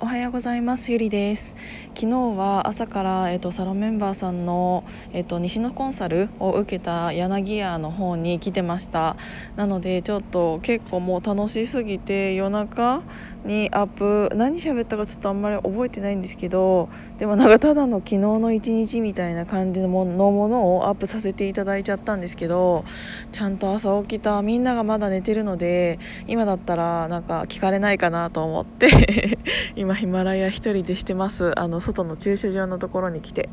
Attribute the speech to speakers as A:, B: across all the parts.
A: おはようございます。ゆりです。昨日は朝からえっとサロンメンバーさんのえっと西のコンサルを受けた柳屋の方に来てました。なのでちょっと結構もう楽しすぎて夜中にアップ何喋ったかちょっとあんまり覚えてないんですけどでもなんかただの昨日の一日みたいな感じのものものをアップさせていただいちゃったんですけどちゃんと朝起きた。みんながまだ寝てるので今だったらなんか聞かれないかなと思って今 ヒマラヤ一人でしてます。あの外の駐車場のところに来て。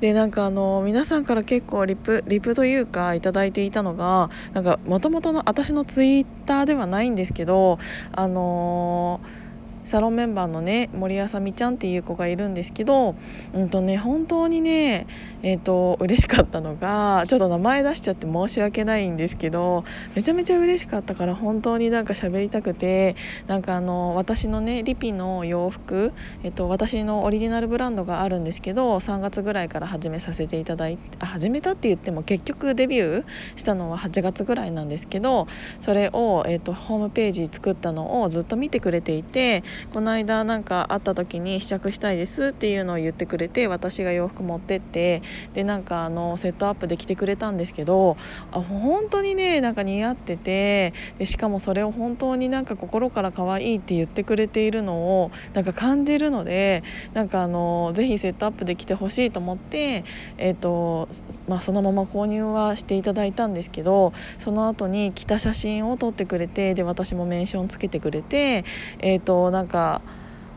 A: でなんかあの皆さんから結構リプリプというか頂いていたのがなんか元々の私のツイッターではないんですけどあのーサロンメンバーのね森あさみちゃんっていう子がいるんですけど、うんとね、本当にね、えーと、嬉しかったのがちょっと名前出しちゃって申し訳ないんですけどめちゃめちゃ嬉しかったから本当になんか喋りたくてなんかあの私のねリピの洋服、えーと、私のオリジナルブランドがあるんですけど3月ぐらいから始めさせていただいて始めたって言っても結局デビューしたのは8月ぐらいなんですけどそれを、えーとホームページ作ったのをずっと見てくれていてこの間なんか会った時に試着したいですっていうのを言ってくれて私が洋服持ってって。でなんかあのセットアップで着てくれたんですけどあ本当にねなんか似合ってて。でしかもそれを本当になんか心から可愛いって言ってくれているのをなんか感じるのでなんかあのぜひセットアップで着てほしいと思って、えーとまあ、そのまま購入はしていただいたんですけどその後に着た写真を撮ってくれてで私もメンションつけてくれてえっ、ー、となんかなんか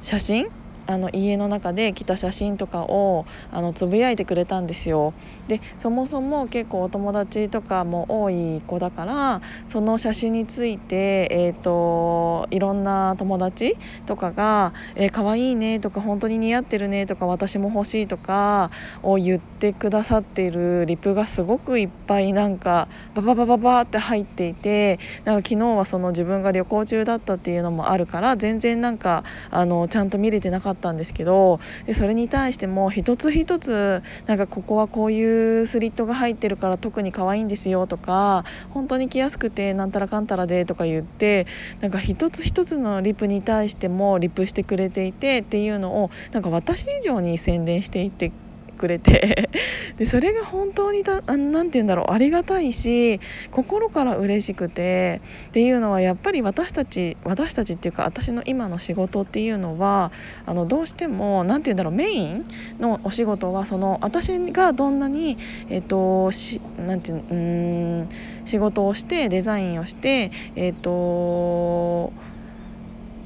A: 写真？あの家の中で来た写真とかをあのつぶやいてくれたんですよ。でそもそも結構お友達とかも多い子だからその写真について、えーと、いろんな友達とかが「えー、かわいいね」とか「本当に似合ってるね」とか「私も欲しい」とかを言ってくださっているリプがすごくいっぱいなんかバババババって入っていてなんか昨日はその自分が旅行中だったっていうのもあるから全然なんかあのちゃんと見れてなかったったんですけどでそれに対しても一つ一つなんかここはこういうスリットが入ってるから特に可愛いんですよとか本当に着やすくてなんたらかんたらでとか言ってなんか一つ一つのリプに対してもリプしてくれていてっていうのをなんか私以上に宣伝していてくれて。でそれが本当に何て言うんだろう。ありがたいし心から嬉しくて。っていうのはやっぱり私たち私たちっていうか私の今の仕事っていうのはあのどうしても何て言うんだろう。メインのお仕事はその私がどんなにえっ、としなんていううん仕事をしてデザインをしてえっ、と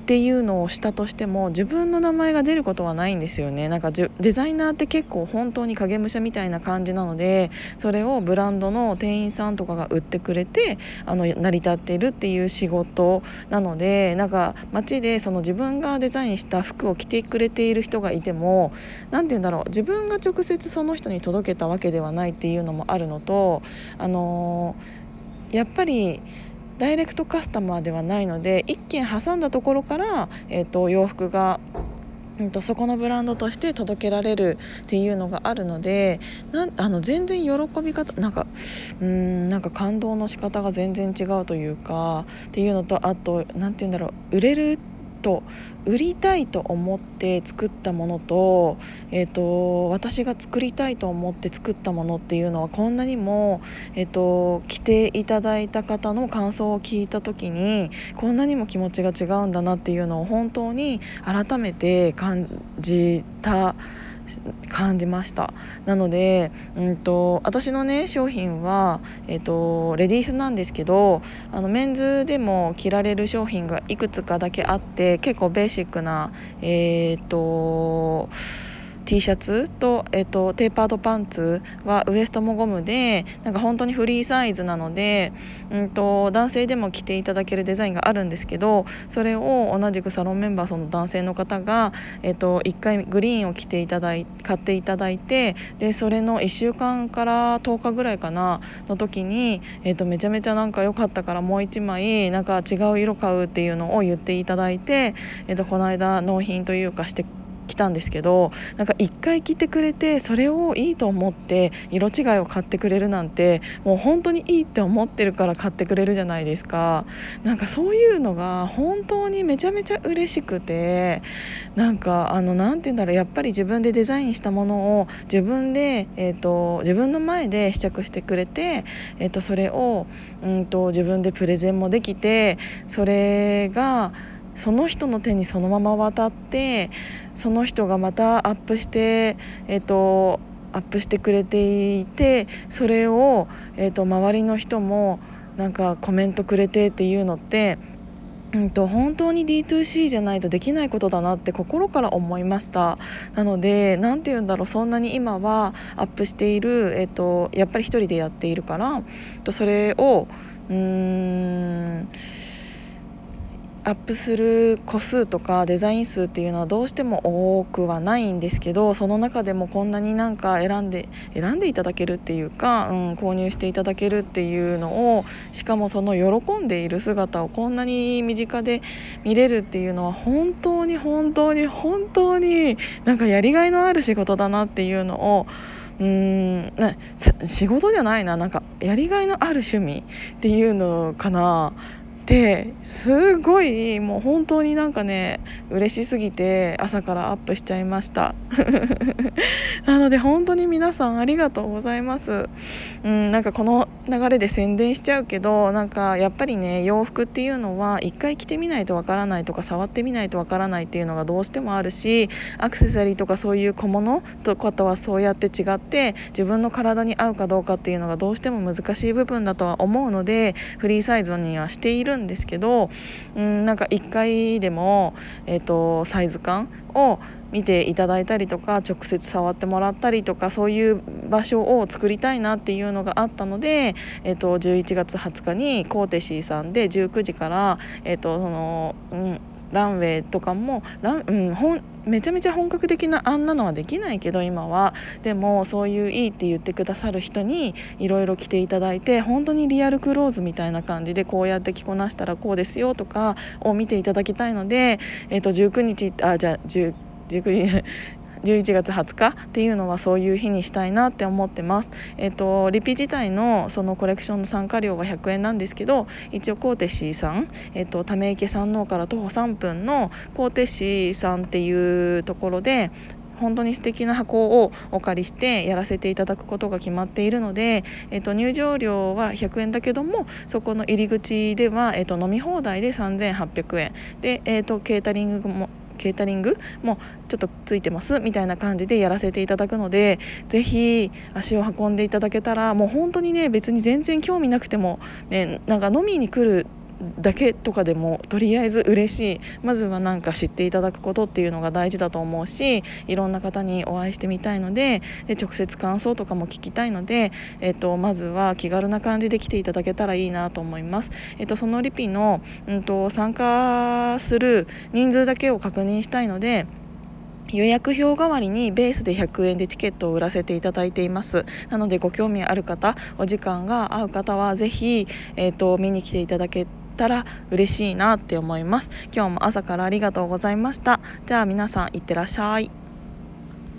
A: っていうのをしたとしても自分の名前が出ることはないんですよね。なんかデザイナーって結構本当に影武者みたいな感じなのでそれをブランドの店員さんとかが売ってくれてあの成り立っているっていう仕事なのでなんか街でその自分がデザインした服を着てくれている人がいても何て言うんだろう自分が直接その人に届けたわけではないっていうのもあるのとあのー、やっぱりダイレクトカスタマーではないので1件挟んだところから、えーと、洋服がうんとそこのブランドとして届けられるっていうのがあるのでなあの全然喜び方なんかうんなんか感動の仕方が全然違うというかっていうのとあと何て言うんだろう売れると売りたいと思って作ったものと,、えーと、私が作りたいと思って作ったものっていうのはこんなにも、えーと、来ていただいた方の感想を聞いた時にこんなにも気持ちが違うんだなっていうのを本当に改めて感じた。感じました。なので、うんと、私のね商品は、えーと、レディースなんですけどあのメンズでも着られる商品がいくつかだけあって結構ベーシックなえっ、ー、と T シャツと,、えーと、テーパードパンツはウエストもゴムでなんか本当にフリーサイズなので、うんと、男性でも着ていただけるデザインがあるんですけどそれを同じくサロンメンバーその男性の方が、えーと、1回グリーンを着ていただい買っていただいてでそれの1週間から10日ぐらいかなの時に、えー、とめちゃめちゃなんか良かったからもう1枚なんか違う色買うっていうのを言っていただいて、えー、とこの間納品というかして来たんですけどなんか1回着てくれてそれをいいと思って色違いを買ってくれるなんてもう本当にいいって思ってるから買ってくれるじゃないですか。なんかそういうのが本当にめちゃめちゃ嬉しくてなんかあの何て言うんだろうやっぱり自分でデザインしたものを自分で、えーと、自分の前で試着してくれて、えーと、それを、うんと自分でプレゼンもできてそれがその人の手にそのまま渡ってその人がまたアップして、えーと、アップしてくれていてそれを、えーと、周りの人もなんかコメントくれてっていうのってうんと、本当に D2C じゃないとできないことだなって心から思いました。なので何て言うんだろうそんなに今はアップしている、えーと、やっぱり一人でやっているからそれをうーんアップする個数とかデザイン数っていうのはどうしても多くはないんですけどその中でもこんなになんか選んで選んでいただけるっていうか、うん、購入していただけるっていうのをしかもその喜んでいる姿をこんなに身近で見れるっていうのは本当に本当に本当になんかやりがいのある仕事だなっていうのをうん仕事じゃないななんかやりがいのある趣味っていうのかな。ですごいもう本当になんかね嬉しすぎて朝からアップしちゃいました。なので本当に皆さんありがとうございます。うんなんかこの流れで宣伝しちゃうけどなんかやっぱりね洋服っていうのは一回着てみないとわからないとか触ってみないとわからないっていうのがどうしてもあるしアクセサリーとかそういう小物とかとはそうやって違って自分の体に合うかどうかっていうのがどうしても難しい部分だとは思うのでフリーサイズにはしているんですけどうんなんか1回でも、えーと、サイズ感を見ていただいたりとか直接触ってもらったりとかそういう場所を作りたいなっていうのがあったので、えーと、11月20日にコーテシーさんで19時から、えーとそのうん、ランウェイとかもラン、うん、ほんめちゃめちゃ本格的なあんなのはできないけど今は。でもそういういいって言ってくださる人にいろいろ来ていただいて本当にリアルクローズみたいな感じでこうやって着こなしたらこうですよとかを見ていただきたいので、えー、と19日あじゃあ19日11月20日っていうのはそういう日にしたいなって思ってます。えっ、とリピ自体のそのコレクションの参加料は100円なんですけど一応コーテシーさん、えっ、とため池山王から徒歩3分のコーテシーさんっていうところで本当に素敵な箱をお借りしてやらせていただくことが決まっているので、えー、と入場料は100円だけどもそこの入り口では、えー、と飲み放題で3800円で、えー、とケータリングもケータリングもちょっとついてますみたいな感じでやらせていただくのでぜひ足を運んでいただけたらもう本当にね別に全然興味なくてもねなんか飲みに来るだけとかでもとりあえず嬉しいまずはなんか知っていただくことっていうのが大事だと思うしいろんな方にお会いしてみたいのでで直接感想とかも聞きたいので、えっと、まずは気軽な感じで来ていただけたらいいなと思います。えっと、そのリピの、うんと、参加する人数だけを確認したいので予約表代わりにベースで100円でチケットを売らせていただいていますなのでご興味ある方お時間が合う方はぜひ、えーと見に来ていただけたら嬉しいなって思います。今日も朝からありがとうございました。じゃあ皆さんいってらっしゃい。